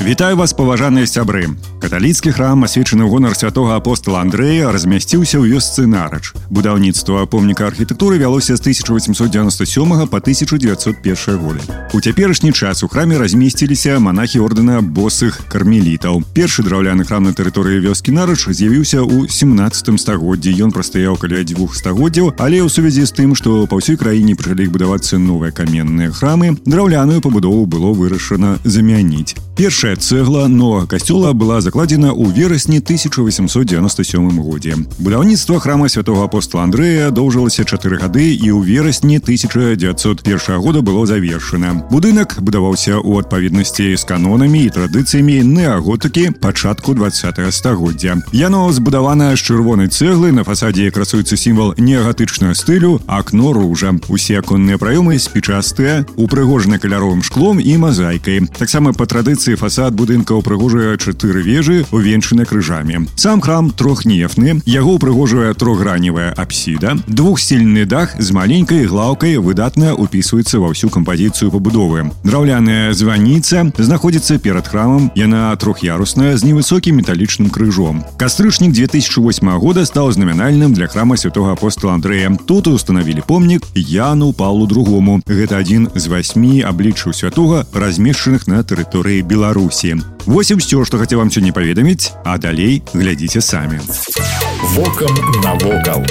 Вітаю вас паважаныя сябры каталіцкі храм асвечаны ў гонар святого апостола Андрэя размясціўся ў вёсцы нарач будаўніцтва помніка архітэктуры вялося з 1897 по 1901 годы у цяперашні час у храме размесціліся монахі ордэна босых кармелітаў першы драўляны храм на тэрыторыі вёскі нарач з'явіўся ў 17 стагоддзі ён прастаяў каля дзвюх стагоддзяў але ў сувязі з тым што па ўсёй краіне пачалі будавацца новыя каменныя храмы драўляную пабудову было вырашана замяніць першая цэгла новага касцёла была закладзена ў верасні 1897 годзе будаўніцтва храма святого апостола Андрэя доўжылася чатыры гады і ў верасні 1901 года было завершана будынак будаваўся ў адпаведнасці з канонамі і традыцыямі неаготыкі пачатку 20 стагоддзя яно збудавана з чырвонай цэглы на фасадзе красуецца сімвал неагатычнага стылю акно ружа усе аконныя праёмы спічастыя упрыгожаны каляровым шклом і мазайкай таксама па традыцыі фасад будынка упрыгожвае чатыры вежы увенчаны крыжамі сам храм трохнефны яго упрыгожвае трохграневая апсіда двухсельны дах з маленькай глаўкай выдатна упісваецца ва ўсю кампазіцыю пабудовы драўляная званіца знаходзіцца перад храмам яна трох'ярусная з невысокім металічным крыжом кастрычнік 2008 года стаў знамянальным для храма святого апостола Андрэя тут установілі помнік Яну Павлу другому гэта адзін з васьмі абліччаў святога размешчаных на тэрыторыі Беларусі Вось і ўсё што хацеў вам сёння паведаміць а далей глядзіце самі Вокам навокал.